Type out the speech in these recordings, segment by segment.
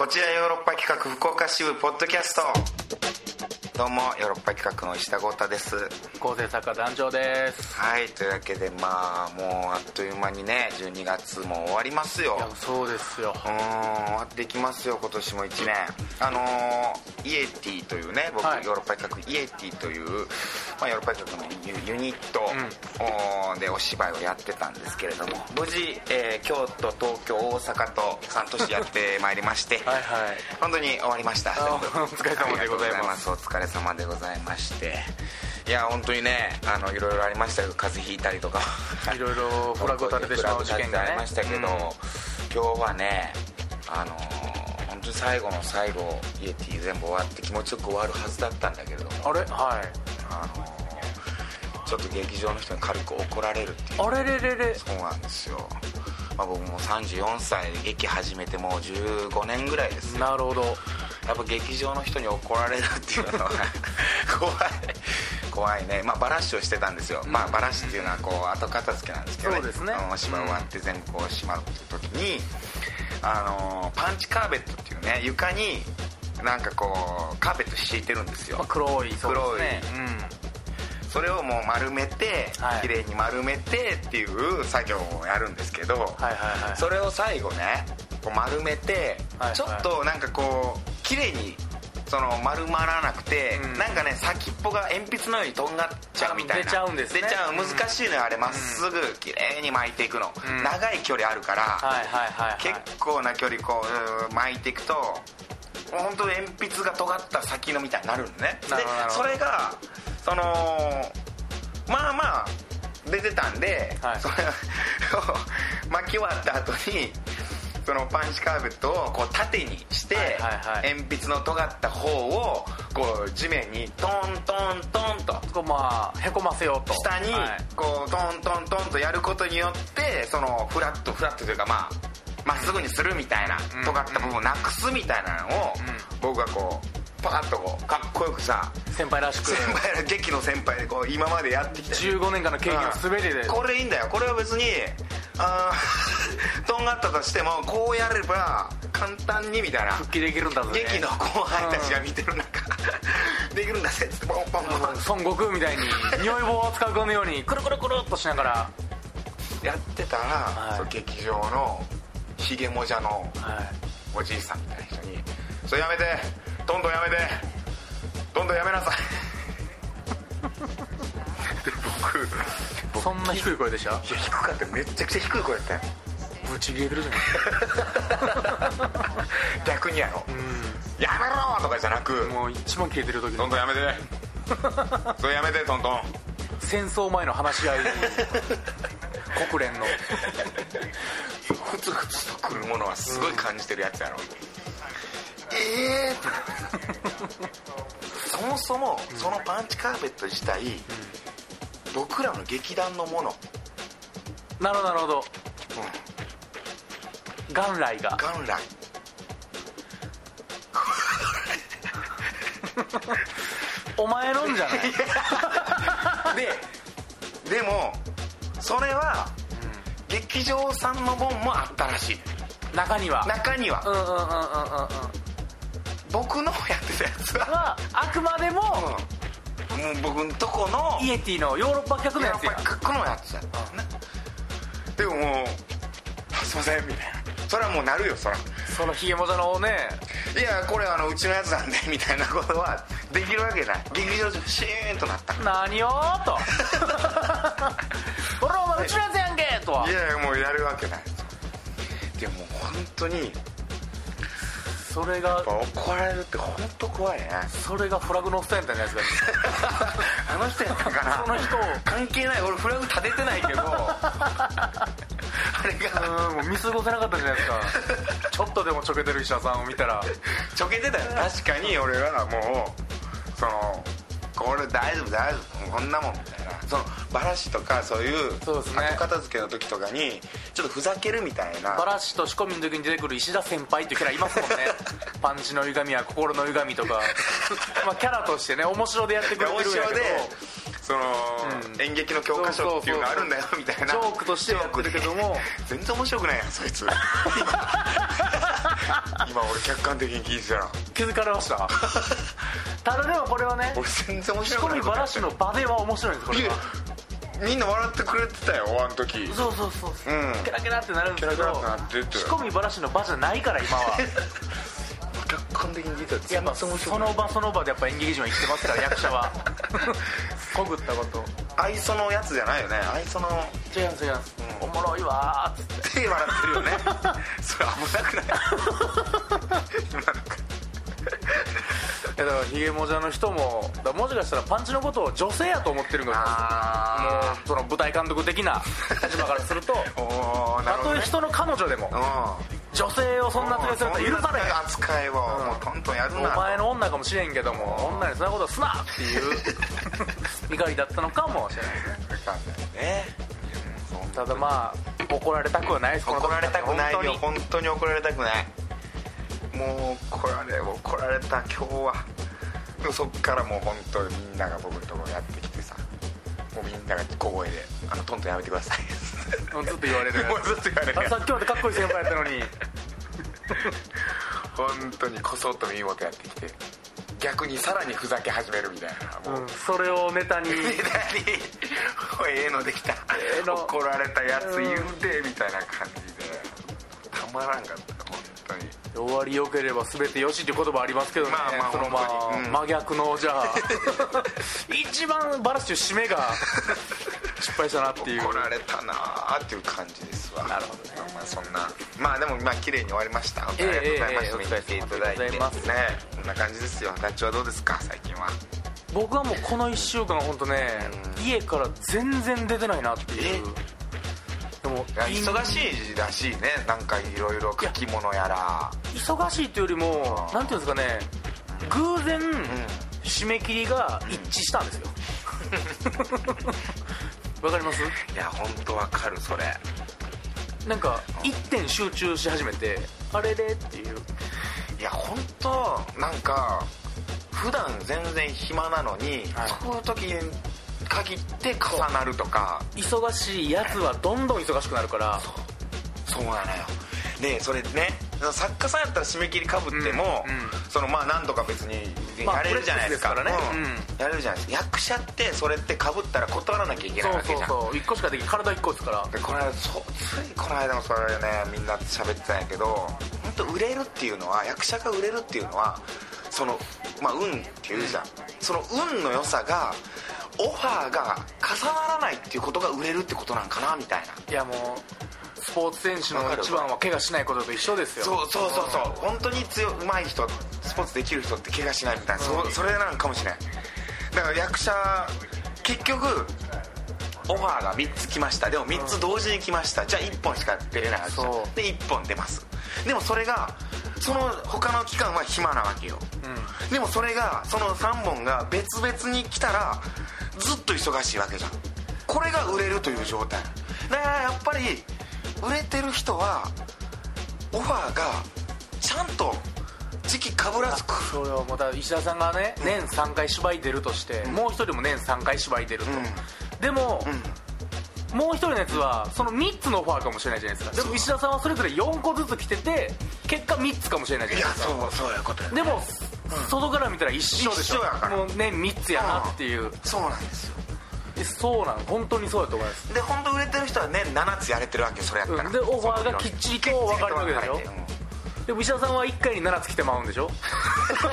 こちらヨーロッパ企画福岡支部ポッドキャスト。どうもヨーロッパ企画の石田剛太です。構成作家団長です。はいというわけでまあもうあっという間にね12月も終わりますよ。いやそうですよ。うーん終わっていきますよ今年も1年。あのーイエティというね僕、はい。ヨーロッパ企画イエティという、まあ、ヨーロッパ企画のユユニット、おーでお芝居をやってたんですけれども。無事、えー京都東京大阪と3都市やってまいりまして。はいはい。本当に終わりました。お疲れ様でございます。お疲れ様でございまして。いや本当にねあのいろいろありましたけど風邪ひいたりとか。いろいろフラグを立ててしまう事件がね。ありましたけど、うん。今日はねあのー本当に最後の最後イエティ全部終わって気持ちよく終わるはずだったんだけれども。あれ？はい。あのーちょっと劇場の人に軽く怒られるっていう。あれれれれ。そうなんですよ、まあ、僕も34歳で劇始めてもう15年ぐらいですよ。なるほど。やっぱ劇場の人に怒られるっていうのは 怖い。怖いね。まあバラッシュをしてたんですよ、まあバラッシュっていうのはこう後片付けなんですけどそうですね。芝居終わって全部こうしまう時にあのパンチカーペットっていうね床になんかこうカーペット敷いてるんですよ。まあ、黒いそうですねそれをもう丸めてはい。綺麗に丸めてっていう作業をやるんですけど、うんはいはいはい。それを最後ねこう丸めて、はいはい。ちょっとなんかこう綺麗にその丸まらなくて、うん。なんかね先っぽが鉛筆のようにとんがっちゃうみたいな。出ちゃうんですね。出ちゃう。うん。難しいのよあれ。まっすぐ綺麗に巻いていくの、うん。長い距離あるから、はいはいはいはい。結構な距離こう巻いていくと本当に鉛筆が尖った先のみたいになるんね。でそれがそのまあまあ出てたんで、はい。それを 巻き終わった後にそのパンチカーペットをこう縦にして、鉛筆の尖った方をこう地面にトントントンと。こうまあへこませようと。下にはい。こうトントントンとやることによってそのフラットフラットというかまあまっすぐにするみたいなうん尖った部分をなくすみたいなのを僕がこうパカッとこうかっこよくさ先輩らしく。先輩ら劇の先輩でこう今までやってきた。15年間の経験を全てで。これいいんだよ。これは別にあー とんがったとしてもこうやれば簡単にみたいな。復帰できるんだぞね。劇の後輩たちが見てる中。できるんだぜっつってポンポンポン孫悟空みたいに匂い棒を使うかのように くるくるくるっとしながら。やってたら、はい。劇場のひげもじゃのはい。おじいさんみたいな人に「それやめてどんどんやめて。どんどんやめなさい」で僕僕そんな低い声でした？いや低かっためっちゃくちゃ低い声やったよぶち切れてるじゃん。逆にやろ「やめろ!」とかじゃなくもう一番消えてる時「どのんどんやめて。それやめてトントン。戦争前の話し合い国連の。ふつふつとくるものはすごい感じてるやつやろ、ええってそもそもそのパンチカーペット自体、僕らの劇団のもの、なるほどなるほど。元来が。元来。お前のんじゃない？ででもそれは劇場さんの分もあったらしい。中には。中には。うんうんうんうんうんうん僕のやってたやつは、はあくまでもうん、もう僕のとこのイエティのヨーロッパ客のやつや。やっぱのやつやったね。でももうあすいませんみたいな。それはもうなるよそら。そのひげもじゃのね。いやこれあのうちのやつなんでみたいなことはできるわけない。劇場中シーンとなった。何よーと。俺らお前うちのやつやんけとは。いやいやもうやるわけない。でも本当にそれが怒られるって本当怖いね。それがフラグのおっさんやったんやつが あの人やったかな。その人を関係ない。俺フラグ立ててないけど。あれがうん。もう見過ごせなかったじゃないですか。ちょっとでもちょけてる医者さんを見たら。ちょけてたよ。確かに俺はもうそのこれ大丈夫大丈夫。こんなもん。みたいなそのバラシとかそういう後片付けの時とかにちょっとふざけるみたいな。バラシと仕込みの時に出てくる石田先輩っていうキャラいますもんね。パンチの歪みは心の歪みとか。まあキャラとしてね面白でやってくれて面るんやけど。その、うん。演劇の教科書っていうのあるんだよみたいな。ジョークとしてやってるけども。全然面白くないやんそいつ。今俺客観的に聞いてたら。気づかれました？ただでもこれはね俺全然面仕白くない。込みばらしの場では面白いんですこれは。みんな笑ってくれてたよあの時。そうそうそうそう、うん。ケラケラってなるんですけどケラケラってなってて仕込みばらしの場じゃないから今は。客観的に聞いたらやっぱその場その場でやっぱ演劇人は生きてますから役者は。こぐったこと。愛想のやつじゃないよね。愛想の。違います違います、おもろいわーっつって。手笑ってるよね。それ危なくない？今なんかだからヒゲモジャの人ももしかしたらパンチのことを女性やと思ってるんかも。うその舞台監督的な 立場からすると たとえ人の彼女でもうん。女性をそんな扱いすると許されへん。扱いをもうトントンやるな。お前の女かもしれんけども女にそんなことすなっていう 怒りだったのかもしれない。ですね。ねただまあ怒られたくはないです。怒られたくないよ。本当に怒られたくないもう怒られ怒られた今日は。でもそっからもう本当にみんなが僕のところやってきてさ。もうみんなが小声で「あのトントンやめてください」もうずっと言われるもうずっと言われるさっきまでかっこいい先輩やったのに。本当にこそっと耳元やってきて。逆にさらにふざけ始めるみたいな。もう、うんそれをネタに。みたいにええのできた、ええの。怒られたやつ言うてみたいな感じで。たまらんかった終わりよければ全てよしっていう言葉ありますけどね、まあまあそのまあ、真逆のじゃあ。一番バラしてる締めが 失敗したなっていう。怒られたなーっていう感じですわ。なるほどね。まあそんな。まあでもまあ綺麗に終わりました。ありがとうございます、ええええ見に来ていただいて。お疲れ様でございます。ねこんな感じですよ。ダッチはどうですか？最近は。僕はもうこの1週間本当ね、家から全然出てないなっていうでも忙しいらしいね。なんかいろいろ書き物やら。忙しいというよりもうん。なんていうんですかね。偶然、ん。締め切りが一致したんですよ。わかります？いや本当わかるそれ。なんか一点集中し始めてあれれっていう。いや本当なんか普段全然暇なのに、はい。そういう時に限って重なるとか。忙しいやつはどんどん忙しくなるから。そう。なのよ。でそれね。作家さんやったら締め切りかぶっても、うんうん。そのまあなんとか別にまあやれるじゃないですか,、フレックスですからね。うん。やれるじゃないですか。役者ってそれってかぶったら断らなきゃいけそうそうないわけじゃん。そう1個しかでき体1個ですから。でこの間そついこの間もそれねみんな喋ってたんやけど本当売れるっていうのは役者が売れるっていうのはそのまあ運っていうじゃん、その運の良さがオファーが重ならないっていうことが売れるってことなんかなみたいな。いやもうスポーツ選手の一番は怪我しないことと一緒ですよ。そうそうそうそう。本当に強いうまい人スポーツできる人って怪我しないみたいな、そそれなんかもしれないだから役者結局オファーが3つ来ました。でも3つ同時に来ました。じゃあ1本しか出れないわけじゃん。そう。で1本出ます。でもそれがその他の期間は暇なわけよ、でもそれがその3本が別々に来たらずっと忙しいわけじゃん。これが売れるという状態。だからやっぱり売れてる人はオファーがちゃんと時期かぶらず来るそれはもうだから石田さんがね年3回芝居出るとして、もう一人も年3回芝居出ると、でも、もう一人のやつはその3つのオファーかもしれないじゃないですか。でも石田さんはそれぞれ4個ずつ来てて結果3つかもしれないじゃいやないですか。そうそういうことやでも、外から見たら一緒でしょ。もう年3つやなっていう、そうなんですよ。えそうなの本当にそうだと思います。で本当売れてる人は年7つやれてるわけそれやったら、うん。でオファーがきっちりと分かるわけでしょ。でも石田さんは1回に7つ来てまうんでしょ。いや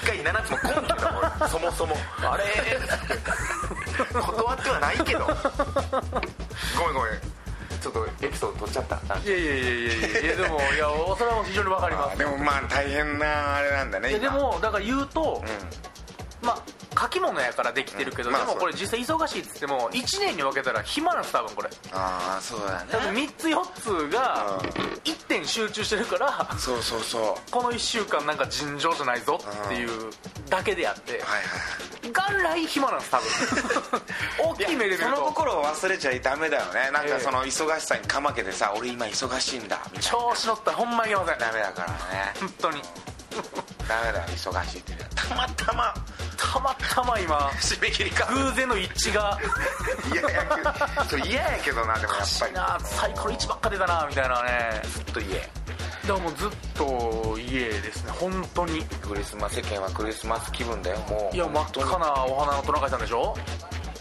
1回7つも来んけど俺そもそも。あれ 断ってはないけど。ごめんごめんちょっとエピソード取っちゃった。いやいやいやいやいや。でもいやそれは非常に分かります。でもまあ大変なあれなんだねいやで今もだから言うと、うまあ書き物やからできてるけど、うん。まあでもこれ実際忙しいっつっても1年に分けたら暇なんです多分これ。んああそうだね。多分3つ4つがうん。1点集中してるからそうそうそう。はいこの1週間なんか尋常じゃないぞっていうだけであってはい元来暇なんです多分。大きい目で見そのると心を忘れちゃダメだよね。なんかその忙しさにかまけてさ俺今忙しいんだみたいな。調子乗ったらほんまいけませんダメだからね。本当に。ダメだよ忙しいって。たまたまたまたま今締め切りか偶然の一致が。嫌やけどそれ嫌やけどなでもやっぱり。なサイコロ1ばっか出たなみたいなね。ずっと家だからもうずっと家ですね本当に。クリスマス世間はクリスマス気分だよもう。いや真っ赤なお花のトナカイさんでしょ？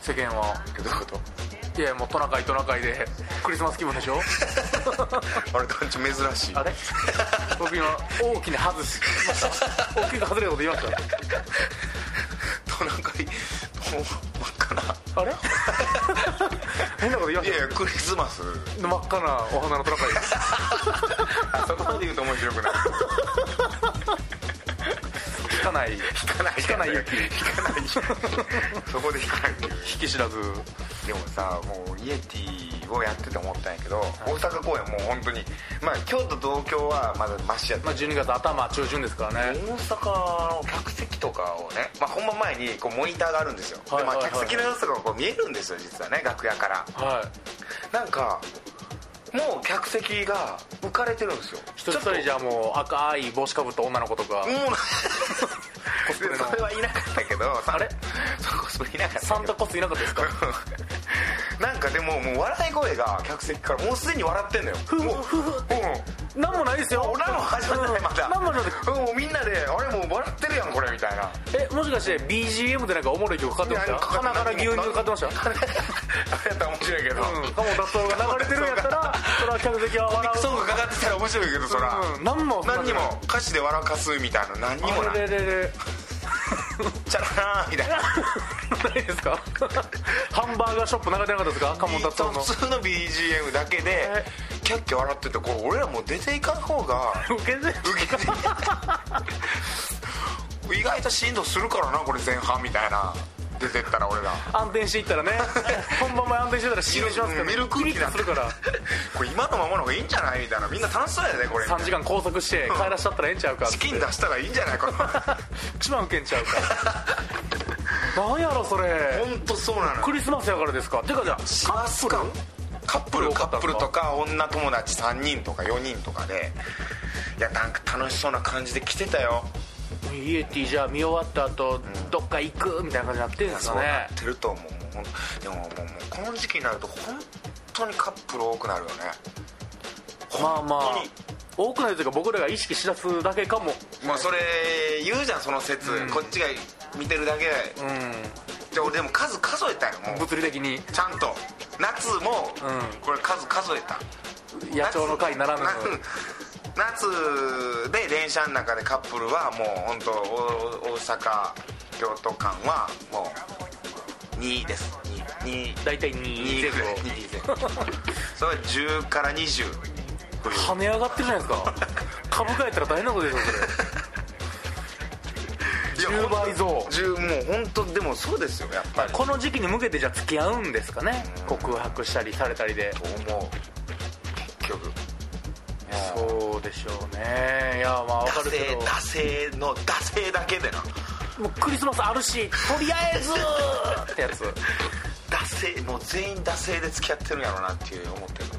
世間は。どういうこと？いやもうトナカイトナカイでクリスマス気分でしょ？あれ団地珍しい？あれ？僕今大きな外し大きく外れたこと言いました？トナカイもう真っ赤な。あれ？変なこと言いましいやいやクリスマス。た真っ赤なお花のトナカイあそこまで言うと面白くない。引かない。引かない引かない雪。引かないそこで引かない引き知らずでもさもうイエティをやってて思ったんやけど、大阪公演もう本当にまあ京都東京はまだマシやったまあ12月頭中旬ですからね。大阪の客席とかをね、まあ、本番前にこうモニターがあるんですよ、はいはいはいでまあ、客席の様子とかがこう見えるんですよ実はね楽屋から。はい。なんかもう客席が浮かれてるんですよ。一人一人じゃもう赤い帽子かぶった女の子とか。もうそれはいなかったけどあれ？そうコスプレいなかったサンタコスいなかったですか？なんかでももう笑い声が客席からもうすでに笑ってんのよ。ふふもうふふ。うん。なんもないですよ。俺らも始まってないまだ。なんもない。うんもうみんなであれもう笑ってるやんこれみたいな。えもしかして BGM でなんかおもろい曲かかってました。鼻から牛乳かかってました？あれやったら面白いけど、うん。鴨達夫が流れてるんやったらそれは客席は笑う。ソングかかってたら面白いけどそら、うん。何も何にも歌詞で笑かすみたいな。何にもない。あれれれれ チャララーみたいな。ないですか？ハンバーガーショップ流れてなかったですか？鴨達夫の。普通の BGM だけでキャッキャ笑っててこれ俺らもう出ていかん方が受けて受けて意外と振動するからなこれ前半みたいな出てったら俺ら。安定していったらね。本番前安定してたら死にしますから見るするから。これ今のままの方がいいんじゃないみたいな。みんな楽しそうやでこれ。3時間拘束して帰らしちゃったらええんちゃうかチキン出したらいいんじゃないかな一番受けんちゃうか。らなんやろそれ。本当そうなの。クリスマスやからですか。てかじゃあしますか。カップル？カップルとか女友達3人とか4人とかで。いやなんか楽しそうな感じで来てたよイエティじゃあ見終わった後、どっか行くみたいな感じになってるんですそうなかねってると思う。でももうこの時期になると本当にカップル多くなるよね。まあまあ多くないというか僕らが意識しだすだけかも。もうそれ言うじゃんその説、うん。こっちが見てるだけ。でうで俺でも数数えたよもんう。物理的に。ちゃんと。夏もうん。これ数数えた。野鳥の会ならぬ夏夏で電車の中でカップルはもう本当大大阪京都間はもう2です。2 2大体2前ぐらい後2前後。それ10から20跳ね上がってるじゃないですか。株価やったら大変なことですよそれ。10倍増。10もう本当でもそうですよやっぱり。この時期に向けてじゃあ付き合うんですかね。告白したりされたりで。と思うそうでしょうね。いやまあわか惰るけど。性惰性の惰性だけでな。もうクリスマスあるしとりあえずってやつ。惰性もう全員惰性で付き合ってるんやろうなっていう思ってるんだ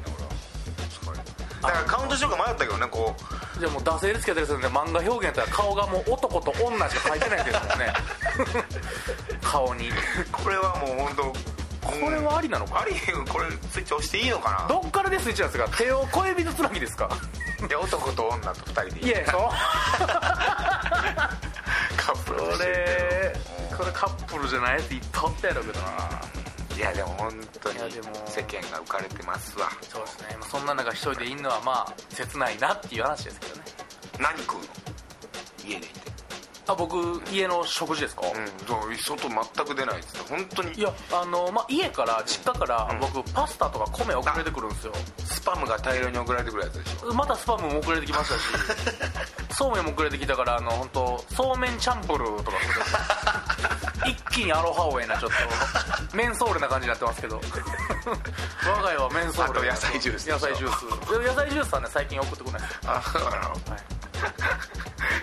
俺は。だからカウントしようか迷ったけどねこう。じゃあもう惰性で付き合ってる人で漫画表現やったら顔がもう男と女しか書いてないですもんね。顔に。これはもう本当これはありなのか？ありこれスイッチ押していいのかな？どっからでスイッチなんですか？手を小指のつなぎですか？で男と女と二人でいい。いやそう。カップルとこれこれカップルじゃないやついっぱいおったやろうけどな。いやでも本当に世間が浮かれてますわ。そうですね。まあそんな中一人でいんのはまあ切ないなっていう話ですけどね。何食うの？家でいて。あ僕家の食事ですか、うんそう外全く出ないっつって。本当に。いやあの、まあ、家から実家からうん。僕パスタとか米送られてくるんですよ。スパムが大量に送られてくるやつでしょ。またスパムも送られてきましたし そうめんも送られてきたからあの本当そうめんチャンプルーとか一気にアロハオエなちょっと。メンソーレな感じになってますけど。我が家はメンソーレ。あと野菜ジュース野菜ジュース。で野菜ジュースはね最近送ってこない。ですあそうなのはい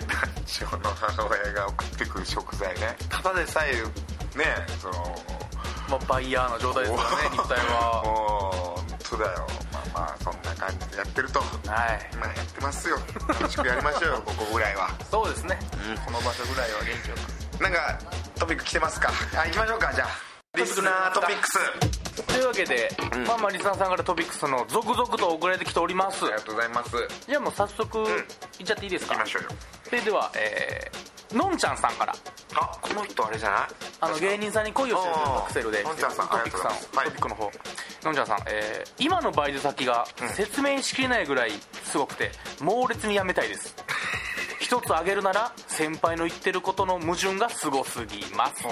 団長の母親が送ってくる食材ね。ただでさえねそのまあ、バイヤーの状態ですからね肉体は。もう本当だよまあまあそんな感じでやってると。はい。まあやってますよ。楽しくやりましょうよ ここぐらいは。そうですね、うん。この場所ぐらいは元気よく。なんかトピック来てますか？あ行きましょうかじゃあ。リスナートピックス。というわけで、ん。まあまあリスナーさんからトピックスの続々と送られてきております。ありがとうございます。じゃあもう早速いっちゃっていいですか？行きましょうよ。それではえーのんちゃんさんから。あこの人あれじゃない？あの芸人さんに恋をしてるあー。アクセルでのんちゃんさんトピックさんはい。トピックの方のんちゃんさん、えー今のバイト先が説明しきれないぐらいすごくて猛烈に辞めたいです。一つ挙げるなら先輩の言ってることの矛盾がすごすぎます。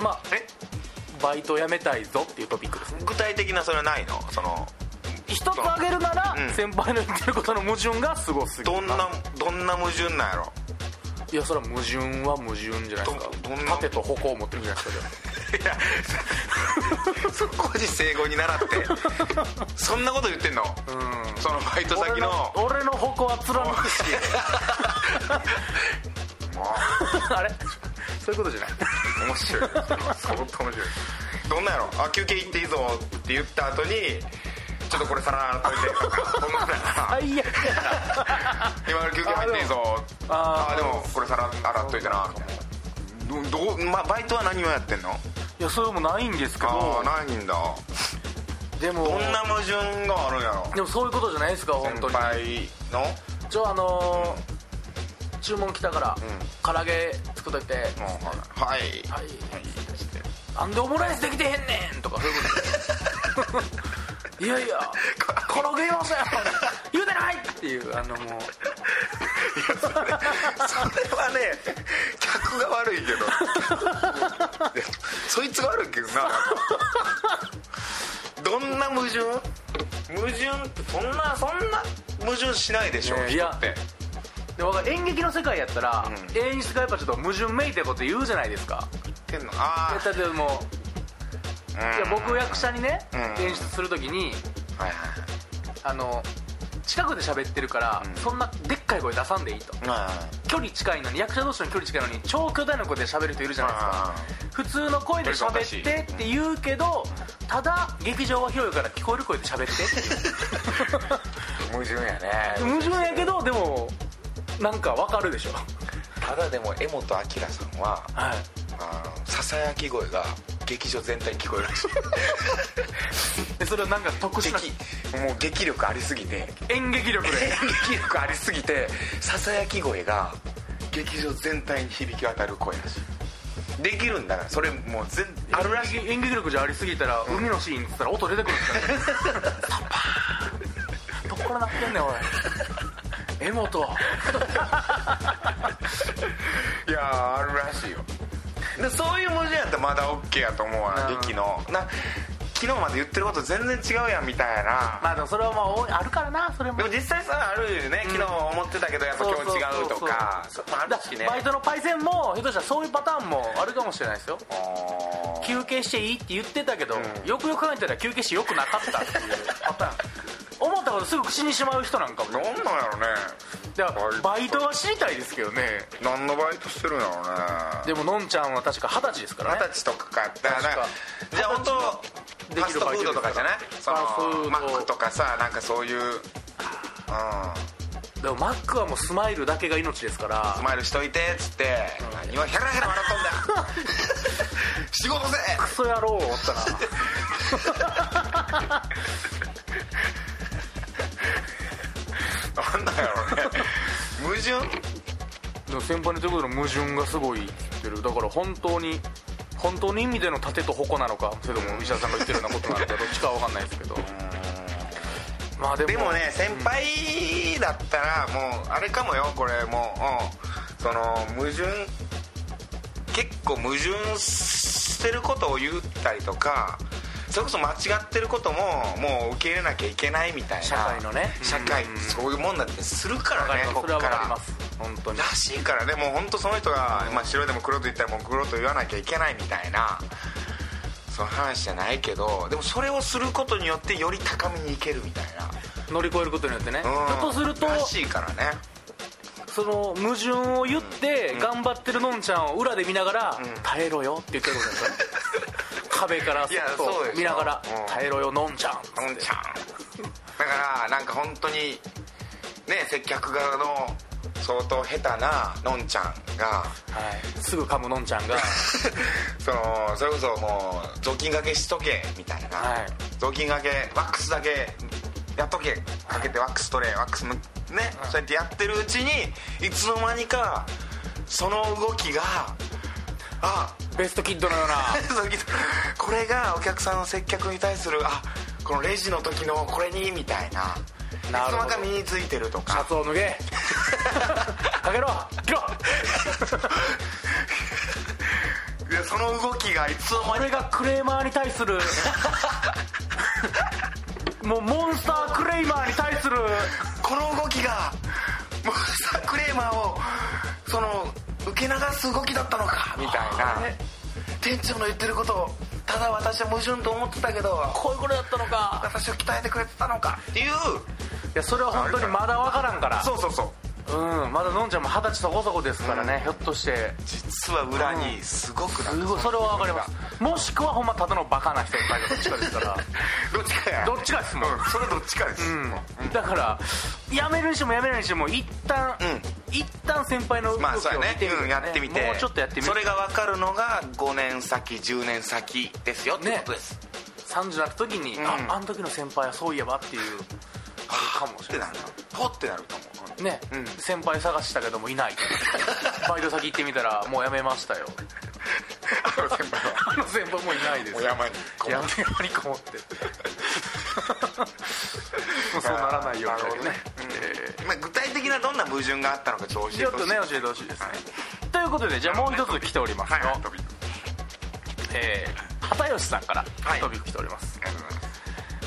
まあえ？バイト辞めたいぞっていうトピックですね。具体的なそれはないの？その一つ挙げるなら、うん。先輩の言ってることの矛盾がすごすぎます。どんなどんな矛盾なんやろ？いやそれは矛盾は矛盾じゃないですか。どどんな？盾と矛を持ってるじゃないですかい やそこ時生語に習って。そんなこと言ってんの？うん。そのバイト先の。俺の矛は貫くし。あれ？そういうことじゃない。面白い。相当面白い。どんなんやろ？あ休憩行っていいぞって言った後にちょっとこれ皿洗っといて。とかそんなんやな。最悪やな。今休憩入っていいぞ。あーあーでもこれ皿洗っといてなどどう、ま、バイトは何をやってんの？いやそれもないんですけあどあないんだ。でもどんな矛盾があるんやろ？でもそういうことじゃないですか本先当に。輩の？ちょあのー注文来たから、唐揚げ作っといて、うんはい。はい。はい。なんでオムライスできてへんねんとか。そういうこといやいや唐揚げ言いません言うてないっていうあのもう。それはね客が悪いけど。そいつが悪いけどなどんな矛盾？矛盾ってそんなそんな矛盾しないでしょ、ねいや。人って。で演劇の世界やったら、うん。演出がやっぱちょっと矛盾めいたこと言うじゃないですか。言ってんのあ例えばもうあいや僕役者にね、うん。演出するときにはいはいあの近くで喋ってるから、うん。そんなでっかい声出さんでいいと。はい距離近いのに役者同士の距離近いのに超巨大な声で喋る人いるじゃないですか。普通の声で喋ってって言うけどただ劇場は広いから聞こえる声で喋ってっていう。矛盾やね。矛盾やけどでもなんかわかるでしょ。ただでも江本明さんははい。あのささやき声が劇場全体に聞こえるらしい。でそれはなんか特殊な劇もう劇力ありすぎて。演劇力で。劇力ありすぎてささやき声が劇場全体に響き渡る声らしい。できるんだからそれもう全あるらしい演劇力じゃありすぎたら、海のシーンっつったら音出てくるんですから。ねパーンどこからなってんねんおい。江本 いやーあるらしいよでそういう文字やったらまだ OK やと思うわなうん。劇の。な昨日まで言ってること全然違うやんみたいな。まあでもそれはまああるからなそれも。でも実際さあるよね。昨日思ってたけどやっぱ今日違うとか。あるしね。バイトのパイセンもひょっとしたらそういうパターンもあるかもしれないですよ。休憩していいって言ってたけど、ん。よくよく考えたら休憩してよくなかったっていうパターン。思ったことすぐ口にしまう人なんかも。なんなんやろね。だからバイトは知りたいですけどね。何のバイトしてるんやろうね。でものんちゃんは確か二十歳ですからね。二十歳とかか。だからじゃあ本当フできるァストフードとか。じゃない？そのマックとかさなんかそういううん。でもマックはもうスマイルだけが命ですから。スマイルしといてっつって何をヘラヘラ笑っとんだ。よ 仕事せクソ野郎おったな。なんだやろうね矛盾？でも先輩の言ってることの矛盾がすごいってる。だから本当に本当の意味での盾と矛なのかそれとも石田さんが言ってるようなことなのかどっちかは分かんないですけど。まあでも。でもね先輩だったらもうあれかもよこれもう、うん、その矛盾結構矛盾してることを言ったりとかそれこそ間違ってることももう受け入れなきゃいけないみたいな。社会のね。社会。うん。そういうもんだってするからります。それは分ねこっかからります本当に。らしいからねもう本当その人が、まあ、白でも黒と言ったらもう黒と言わなきゃいけないみたいなその話じゃないけどでもそれをすることによってより高みにいけるみたいな。乗り越えることによってね。ひうん。ょっとするとらしいからね。その矛盾を言って頑張ってるのんちゃんを裏で見ながらん「耐えろよ」って言ってることですよ。ね壁からそっと見ながらうん「耐えろよのんちゃん」のんちゃん。だからなんか本当にね接客側の相当下手なのんちゃんがはい、すぐ噛むのんちゃんが。そのそれこそもう雑巾がけしとけみたいな、はい。雑巾がけワックスだけやっとけかけてワックス取れワックスむね、そうやってやってるうちにいつの間にかその動きがあベストキッドのような。これがお客さんの接客に対するあこのレジの時のこれにみたいな。なるほど。いつの間にか身についてるとシャかツを脱げ かけろ。切ろでその動きがいつの間にこれがクレーマーに対する。もうモンスタークレーマーに対する。この動きがモンスタークレーマーをその受け流す動きだったのかみたいな。ね店長の言ってることをただ私は矛盾と思ってたけどこういうことだったのか。私を鍛えてくれてたのかっていう。いやそれは本当にまだ分からんから。そうそうそううんまだのんちゃんも二十歳そこそこですからね、ひょっとして。実は裏にすごくなんかすごいそれは分かります。もしくはほんまただのバカな人だけどどっちかですから どっちかや。どっちかですもん。うんそれどっちかです、うん。だからやめるにしてもやめないにしても一旦、うん。一旦先輩の動きを見まあそうやね。てみる、うん、やってみて。もうちょっとやってみる。それが分かるのが5年先10年先ですよってことです、30になった時に、うん。ああの時の先輩はそういえばっていうあるかもしれない。ってなるほってなると思うね、うん。先輩探したけどもいない。バイト先行ってみたらもう辞めましたよ。あの先輩は。あの先輩もういないです。お山に山にこもって。も うそうならないようにだけどね。えまあ、具体的などんな矛盾があったのかちょっと教えーちょっとねほしい教えてほしいですね、ということでじゃあもう一つ来ておりますよ、はいはいえー畑吉さんからはい。トピック来ております、ありがとうございます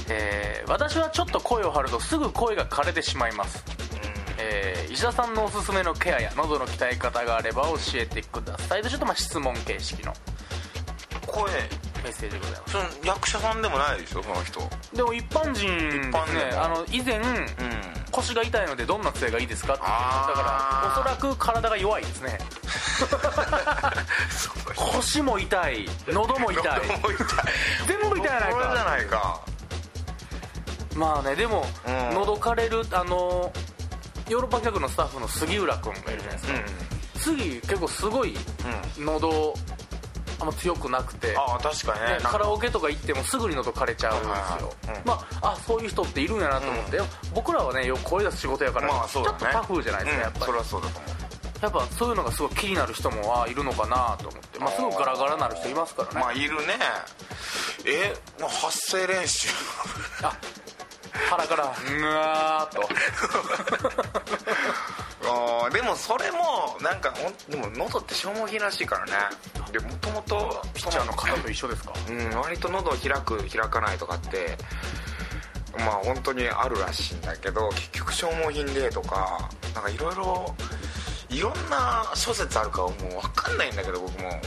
えー私はちょっと声を張るとすぐ声が枯れてしまいます、えー石田さんのおすすめのケアや喉の鍛え方があれば教えてください。でちょっとまあ質問形式の声メッセージでございます。その役者さんでもないでしょその人。でも一般人です般ねあの以前、うん。腰が痛いのでどんな杖がいいですかってだからおそらく体が弱いですね。腰も痛い喉も痛い。喉も痛い。全部痛いじゃかないかまあねでも、うん。喉かれるあのヨーロッパ客のスタッフの杉浦君がいるじゃないですか、杉結構すごい喉あんま強くなくて。ああ確かにね。ね、カラオケとか行ってもすぐに喉枯れちゃうんですよ、うん。まああそういう人っているんやなと思って、僕らはねよく声出す仕事やから、まあね。ちょっとタフじゃないですか、うんやっぱり。それはそうだと思う。やっぱそういうのがすごい気になる人もあいるのかなと思って、まあ、すぐガラガラなる人いますからね、まあいるね。えもう発声練習。あ腹から。うわーっと。でもそれもなんかでも喉って消耗品らしいからね。でもともとピッチャーの方と一緒ですか？うん割と喉を開く開かないとかってまあ本当にあるらしいんだけど結局消耗品でとかなんかいろいろいろんな諸説あるかもう分かんないんだけど僕も。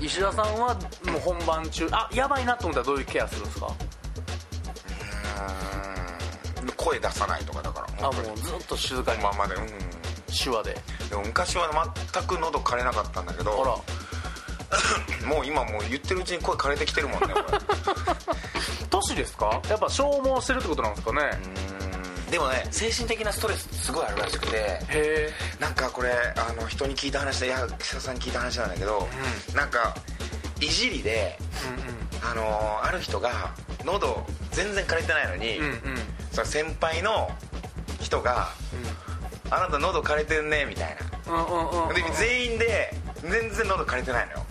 石田さんはもう本番中あやばいなと思ったらどういうケアするんですか？声出さないとかだからあもうずっと静かに。ままでうん。手話で。でも昔は全く喉枯れなかったんだけどほら。もう今もう言ってるうちに声枯れてきてるもんねこれ。年ですか？やっぱ消耗してるってことなんですかね？でもね精神的なストレスすごいあるらしくてへえ。なんかこれあの人に聞いた話でいや岸田さんに聞いた話なんだけど、なんかいじりであのある人が喉全然枯れてないのに、うんうんうんその先輩の人が「あなた喉枯れてんね」みたいな。で全員で全然喉枯れてないのよ。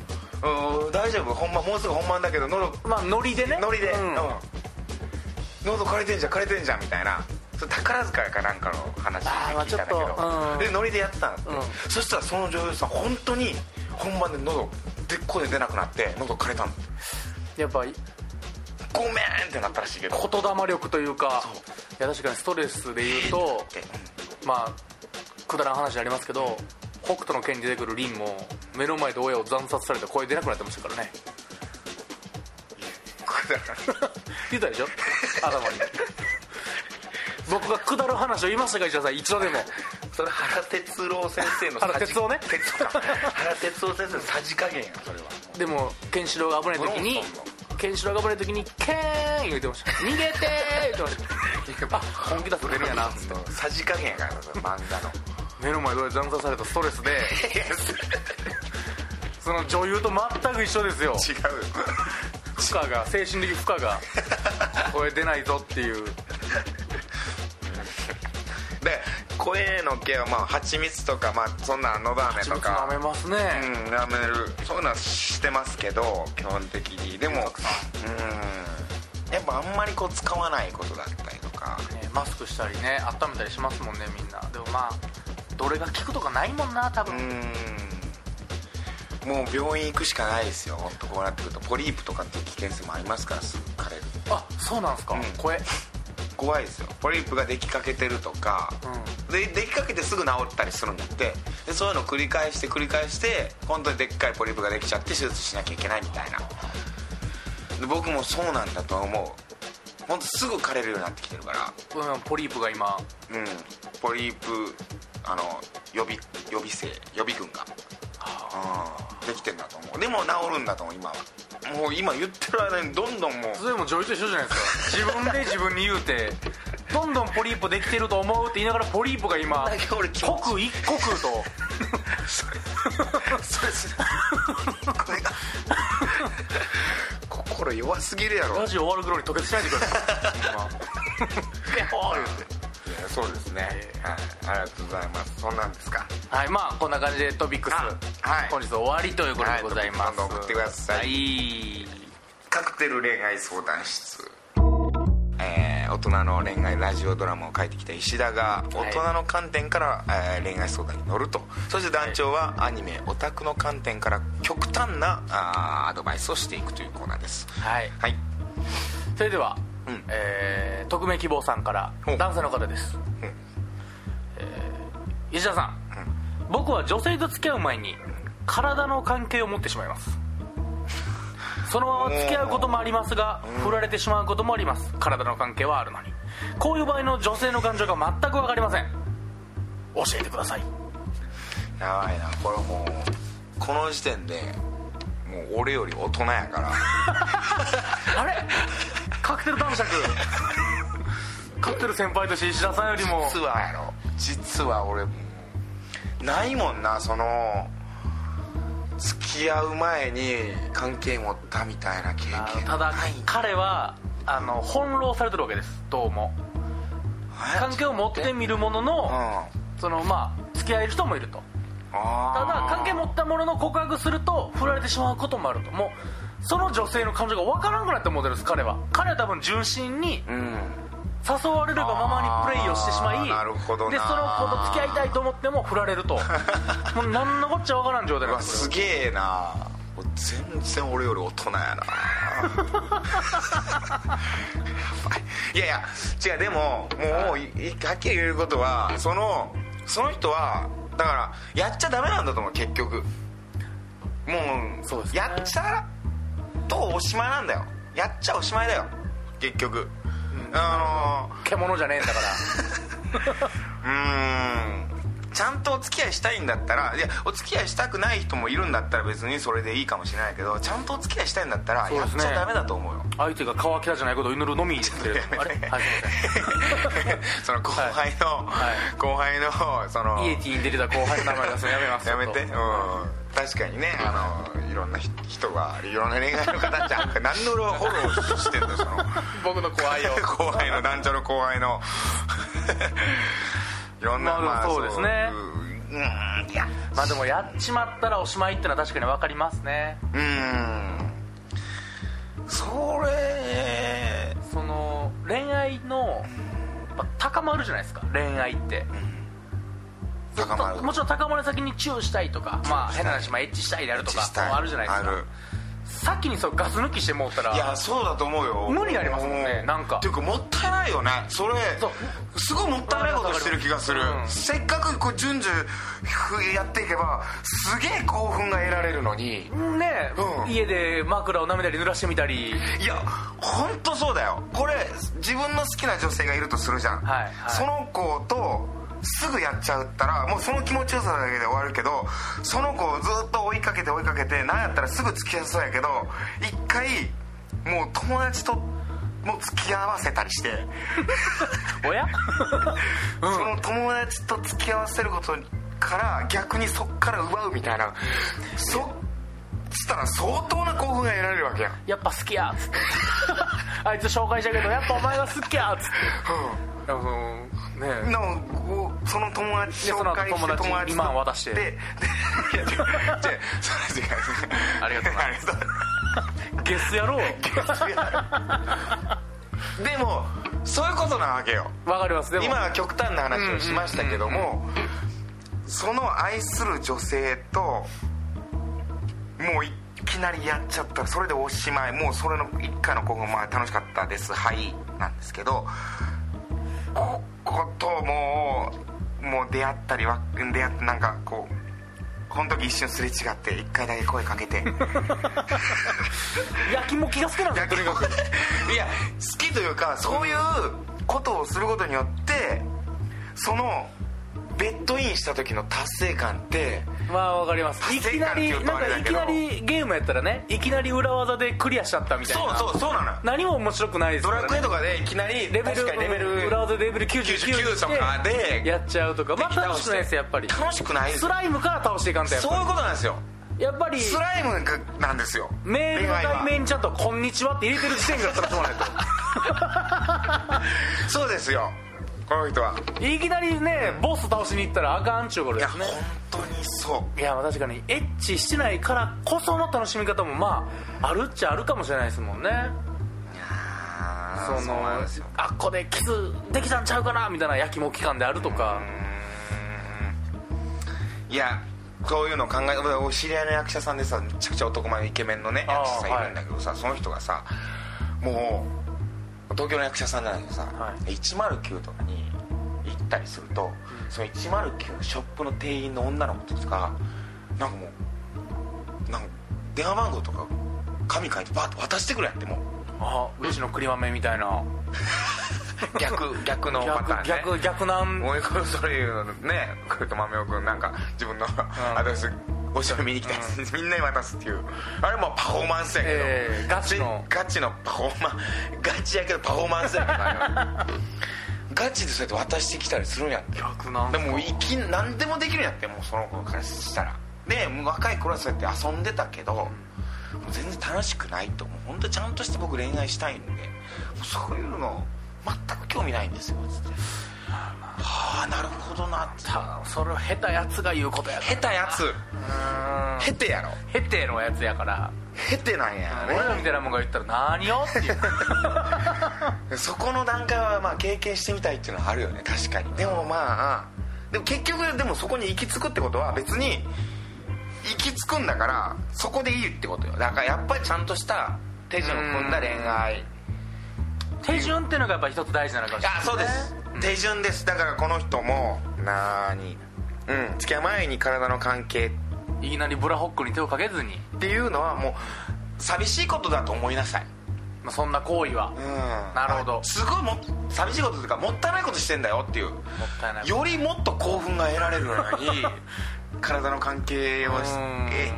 うん大丈夫？本番もうすぐ本番だけど喉まあノリでね。ノリで、うん。うん。喉枯れてんじゃん枯れてんじゃんみたいな。それ宝塚かなんかの話聞いたんだけど、うん。でノリでやってたの、うん。そしたらその女優さん本当に本番で喉で声出なくなって喉枯れたの。やっぱりごめんってなったらしいけど。言霊力というかいや確かにストレスで言うとまあくだらん話ありますけど北斗の拳に出てくる凛も目の前で親を惨殺されて声出なくなってましたからね。くだらん。言ったでしょ？頭に。僕がくだる話を言いましたか石田さん。一度でも。それ原哲郎先生の原哲夫ね。哲夫か。原哲夫先生のさじ加減やそれは。でもケンシロウが危ない時にケンシロウが危ない時に「ケーン!」言ってました「逃げて!」言ってました。あ本気出す出るんやなっつって。さじ加減やからそれ漫画の。目の前で残さされたストレスで。その女優と全く一緒ですよ。違う。よ負荷が精神的負荷が 声出ないぞっていう。で声の毛はまあ蜂蜜とかまあそんなのど飴とか。舐めますね、うん舐める。そういうのはしてますけど基本的に。でもうん。やっぱあんまりこう使わないことだったりとか。ねマスクしたりね温めたりしますもんねみんな。でもまあどれが効くとかないもんな多分、うん。もう病院行くしかないですよ。本当こうなってくると。ポリープとかっていう危険性もありますからすぐ枯れるあそうなんすか、うん。声怖いですよ。ポリープができかけてるとか、でできかけてすぐ治ったりするんだって。でそういうのを繰り返して繰り返して本当にでっかいポリープができちゃって手術しなきゃいけないみたいな。で僕もそうなんだとは思う。本当すぐ枯れるようになってきてるから。うんポリープが今。うん。ポリープあの予備予備性予備軍が。うん。できてんだと思う。でも治るんだと思う今は。もう今言ってる間にどんどんもうそれも女優と一緒じゃないですか。自分で自分に言うてどんどんポリープできてると思うって言いながらポリープが今刻一刻と。それそれすこれが心弱すぎるやろラジオ終わる頃に溶けてしないでくださいそうですね、はい、ありがとうございますそんなんですかはいまあこんな感じでトピックス、あはい本日終わりということでございます、はいどんどん送ってくださいはいカクテル恋愛相談室えー大人の恋愛ラジオドラマを書いてきた石田が大人の観点から、えー恋愛相談に乗ると。そして団長はアニメオタクの観点から極端なあーアドバイスをしていくというコーナーです。はい。はい。それでは、うん。えー匿名希望さんから男性の方です、ん。えー石田さん、僕は女性と付き合う前に体の関係を持ってしまいますそのまま付き合うこともありますが振られてしまうこともあります。体の関係はあるのに。こういう場合の女性の感情が全く分かりません。教えてください。やばいな。これもうこの時点でもう俺より大人やから。あれ？カクテル男爵カクテル先輩として石田さんよりも。実はやろ。実は俺もうないもんなその付き合う前に関係持ったみたいな経験。ただ彼はあの翻弄されてるわけですどうも。関係を持ってみるものうん。のあそのまあ付き合える人もいると。ただ関係持ったものの告白すると振られてしまうこともあると。もうその女性の感情が分からなくなって思ってるんです彼は。彼は多分純真にうん誘われればままにプレイをしてしまいなるほどな。でその子と付き合いたいと思っても振られると。もう何のこっちゃ分からん状態なんですすげえな。もう全然俺より大人やな。い。やいや違うでももうい。いはっきり言えることはそのその人はだからやっちゃダメなんだと思う結局。もうそうですね。やっちゃとおしまいなんだよ。やっちゃおしまいだよ結局、あの獣じゃねえんだから。うーん。ちゃんとお付き合いしたいんだったらいやお付き合いしたくない人もいるんだったら別にそれでいいかもしれないけどちゃんとお付き合いしたいんだったらやっちゃダメだと思うよ。相手が乾きたじゃないことを祈るのみですけれどもあれはい。す その後輩の、はい。後輩のそのイエティに出てた後輩の名前出すのやめます。やめて。うん確かにねあのいろんな人人がいろんな恋愛の形ある 何のフォローしてんのその。僕の後輩を後輩の団長の後輩の。いろんなまあそうですね。そううんいや。まあでもやっちまったらおしまいってのは確かに分かりますね。うーん。それ。その恋愛の高まるじゃないですか恋愛ってもちろん高まる先にチューしたいとかまあ変な話、まあ、エッチしたいであるとかあるじゃないですか。ある。先にそうガス抜きしてもうたら。いやそうだと思うよ。無理ありますもんねなんか。っていうかもったいないよね。それそう。すごいもったいないことしてる気がする、うん。せっかくこう順々やっていけばすげえ興奮が得られるのに。ね、うん。家で枕を舐めたり濡らしてみたり。いや本当そうだよ。これ自分の好きな女性がいるとするじゃん、はいはい。その子とすぐやっちゃうったらもうその気持ちよさだけで終わるけどその子をずっと追いかけて追いかけてなんやったらすぐ付き合いそうやけど一回もう友達とも付き合わせたりして、おや その友達と付き合わせることから逆にそっから奪うみたいな。そしたら相当な興奮が得られるわけやん。やっぱ好きやっつって。あいつ紹介したけどやっぱお前が好きやっつって。でもそのね。のその友達紹介して友達にと2万渡して。ででいや違う違うそれ違うありがとうな。ありがとうゲス野郎。でもそういうことなわけよ。わかります。でも今は極端な話をしましたけどもその愛する女性ともういきなりやっちゃったらそれでおしまい。もうそれの一回の興奮。まあ楽しかったです。はい。なんですけどここともうもう出会ったりは出会ってなんかこうこの時一瞬すれ違って一回だけ声かけて。焼きも気が好きなんですよとにかくいや好きというかそういうことをすることによってそのベッドインした時の達成感ってまあわかります。いきなりなんかいきなりゲームやったらねいきなり裏技でクリアしちゃったみたいな。そうそうそうなのよ。何も面白くないですドから、ね、ラクエとかでいきなりレベルレベル裏技でレベル99 99とかでやっちゃうとか。まあ楽しくないですやっぱり。楽しくないスライムから倒していかんとやっそういうぱことなんですよ。りやっぱりスライムがなんですよ。メールの題名にちゃんと「こんにちは」って入れてる時点から楽しまない そうですよこの人は。といきなりねボス倒しに行ったらあかんっちゅうこといやですね。本当にそう。いやまあ確かにエッチしてないからこその楽しみ方もまああるっちゃあるかもしれないですもんね。そのあっこでキスできたんちゃうかなみたいな焼きも期間であるとか。いやそういうの考え俺知り合いの役者さんでさめちゃくちゃ男前のイケメンのね役者さんいるんだけどさ、その人がさもう東京の役者さんなんだけどさ、は109とかに行ったりすると、その109のショップの店員の女の子とかなんかもうなんか電話番号とか紙書いてバーッと渡してくれやってもう。あうちの栗豆みたいな。逆逆のパターンね。逆逆逆なん。もうそれいうのねこれと豆尾君なんか自分のアドレスお城見に来たやつ、みんなに渡すってい。うあれもパフォーマンスやけど、えーガチのガチのパフォーマンガチやけどパフォーマンスやけどガチでそうやって渡してきたりするんやって逆なんでもい。き何でもできるんやってもうその子からしたらで若い。頃はそうやって遊んでたけど、もう全然楽しくない。ともう本当ちゃんとして僕恋愛したい。んでそうい。うの全く興味ない。んですよつってはあなるほどな。たそれを下手やつが言うことや下手やつ。うーん。下手やろ。下手のやつやから。下手なんや俺らみたいなもんが言ったら何よっていう。ね そこの段階はまあ経験してみたいっていうのはあるよね。確かに。でもまあでも結局でもそこに行き着くってことは別に行き着くんだからそこでいいってことよ。だからやっぱりちゃんとした手順を踏んだ恋愛手順っていうのがやっぱ一つ大事なのかもしれないあそうです。手順です。だからこの人もなーにうん。付き合う前に体の関係。いきなりブラホックに手をかけずに、っていうのはもう寂しいことだと思いなさい。まあ、そんな行為は。もうん。なるほど。あすごいも寂しいことというかもったいないことしてんだよっていう。ったいない。よりもっと興奮が得られるのに 体の関係を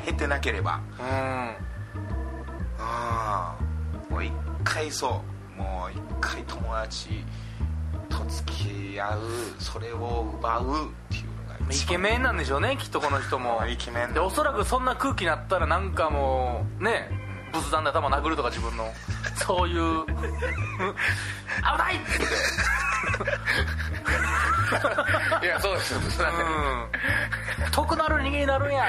経てなければ。うん。ああ。もう一回そうもう一回友達と付き合うそれを奪うっていうのがイケメンなんでしょうねきっとこの人も。イケメン。でおそらくそんな空気になったらなんかもうね仏壇で頭殴るとか自分のそういう危ないって言っていやそうですようん得なる人間になるんや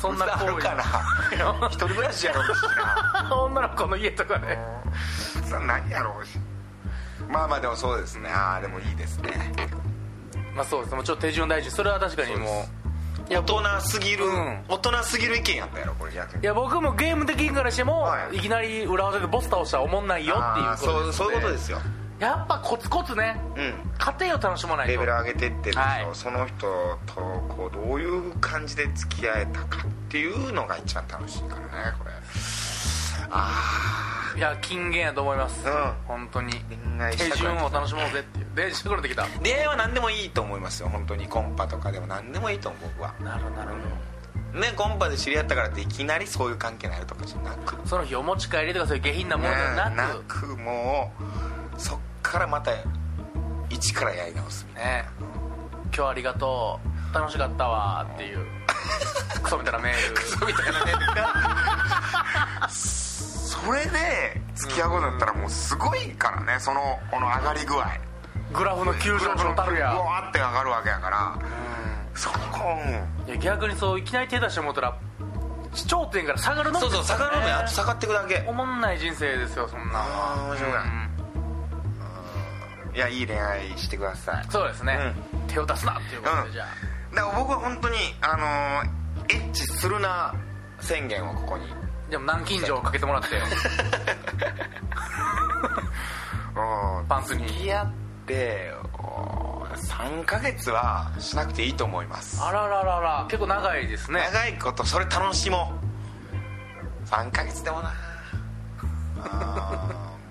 そんな行為かな一人暮らしやろうしな女の子の家とかねさ何やろうしまあまあでもそうですねああでもいいですねまあそうですもうちょっと手順大事それは確かにもう大人すぎる、うん。大人すぎる意見やったやろこれ逆に。いや僕もゲーム的にからしても、はい。い、きなり裏技でボス倒したらおもんないよっていうことですそうそういうことですよ。やっぱコツコツね。うん。家庭を楽しまないと。レベル上げてってるでしょ、はい。その人とこうどういう感じで付き合えたかっていうのが一番楽しいからねこれ。あいや金言やと思います、うん。本当に。恋愛手順を楽しもうぜって。いうでしてくれてきた。ー出会いは何でもいいと思いますよ。本当にコンパとかでも何でもいいと思う僕は。なるほどなるほねコンパで知り合ったからっていきなりそういう関係になるとかじゃなく。その日お持ち帰りとかそういう下品なものではなく、ねなくもうそっからまた一からやり直すみたいね今日ありがとう。楽しかったわっていう クソみたいなメール。クソみたいなメール。なそれで付き合うことだったらもうすごいからねそのこの上がり具合。グラフの急上昇のたるや。ブワーって上がるわけやから。そこいや逆にそういきなり手出してもうたら頂点から下がるの？そうそう下がるのやあと下がっていくだけ。おもんない人生ですよそんな。あー面白い。いやいい恋愛してください。そうですね、手を出すなっていうことで、じゃあだから僕は本当にあのーエッチするな宣言をここに。でも南京錠をかけてもらって。うん。パンツに。付き合ってお3ヶ月はしなくていいと思います。あらららら。結構長いですね。長いことそれ楽しもう。3ヶ月でもな。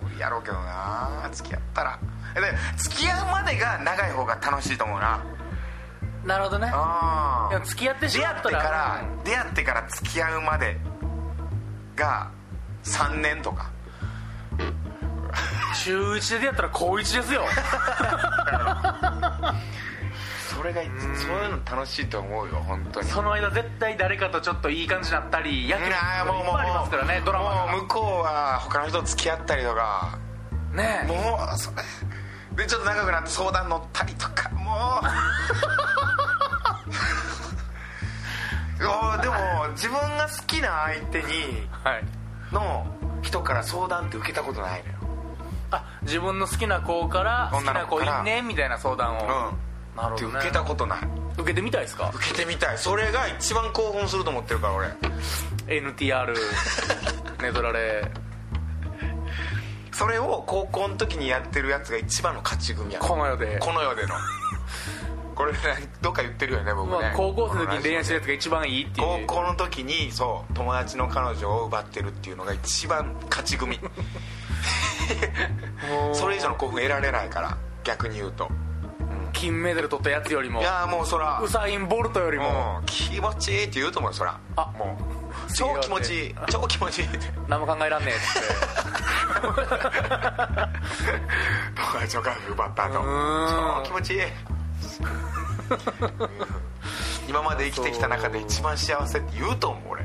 無理やろうけどな。付き合ったら。で付き合うまでが長い方が楽しいと思うななるほどね。あいや付き合ってし出会ってたらから出会ってから付き合うまでが3年とか。中1で出会ったら高1ですよ。それが一そういうの楽しいと思うよ本当に。その間絶対誰かとちょっといい感じになったりやけいやもうもうますからねドラマもう向こうは他の人と付き合ったりとか。がねもうそれ。でちょっと長くなって相談乗ったりとか。もう やでも自分が好きな相手にはい。の人から相談って受けたことないのよ。あ自分の好きな子から好き女な子いの子からいねみたいな相談を、うん。なるほど、ね、受けたことない。受けてみたいですか？受けてみたい。それが一番興奮すると思ってるから俺。NTR ネトラレそれを高校の時にやってるやつが一番の勝ち組やこの世で。この世でのこれどっか言ってるよね僕ね、まあ、高校生の時に恋愛してるやつが一番いいっていう。高校の時にそう友達の彼女を奪ってるっていうのが一番勝ち組。それ以上の興奮得られないから逆に言うと。金メダル取ったやつよりも。いやもうそら。ウサイン・ボルトよりも。気持ちいいって言うと思うよそら。あもう。超気持ちいい超気持ちいいって。何も考えらんねえって。友達の彼女奪った後。超気持ちいい 今まで生きてきた中で一番幸せって言うと思う俺。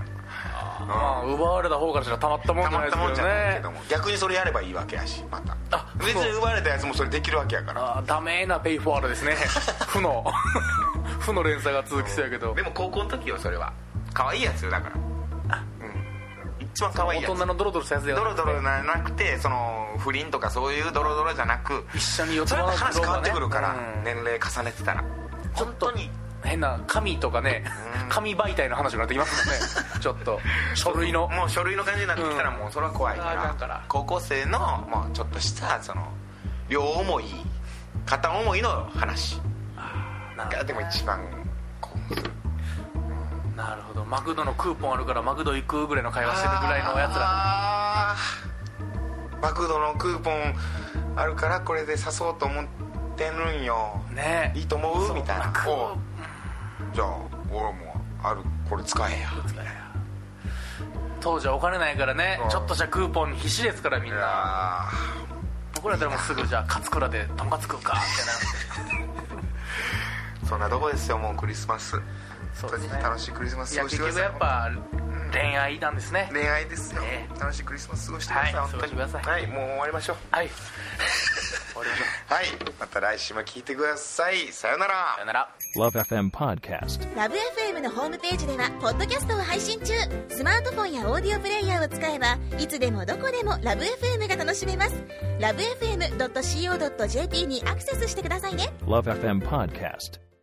まあ奪われた方からしたらたまったもんたじゃないですけどまったもんじゃないけどねも逆にそれやればいいわけやしまた。あ別に奪われたやつもそれできるわけやから。あダメなペイフォワードですね。負の。負の連鎖が続きそうやけど。でも高校の時よそれは。可愛いやつよだから。うん。一番可愛いやつ。大人のドロドロしたやつではドロなくて。ドロななくてその不倫とかそういうドロドロじゃなく一緒に四つ話変わってくるから、うん。年齢重ねてたら本当に。変な紙とかねうん。紙媒体の話になってきますもんね。ちょっと書類の。もう書類の感じになってきたらうんもうそれは怖いかあら,、かんから。高校生のもうちょっとしたその両思い片思いの話。ながでも一番興奮するなるほど。マクドのクーポンあるからマクド行くぐらいの会話してるぐらいのやつらマクドのクーポンあるからこれで誘おうと思ってるんよ。ね。いいと思う？みたいな。じゃあ俺もある。これ使えや。当時はお金ないからね。うん。ちょっとしたクーポンに必死ですからみんな。あ僕らでもうすぐじゃあ勝倉でとんかつ食うかみー そんなとこですよもうクリスマス本当に楽しいクリスマス過ごしてください。局やっぱ恋愛なんですね。恋愛ですよ、ね。楽しいクリスマス過ごしてください、はい本当に。くださいはいもう終わりましょう。はい終わりましょう。はい。また来週も聞いてください。さよなら。さよなら。Love FM Podcast. ラブ f m のホームページではポッドキャストを配信中。スマートフォンやオーディオプレイヤーを使えばいつでもどこでもラブ f m が楽しめます。ラブ FM.co.jp にアクセスしてくださいね。Love FM Podcast.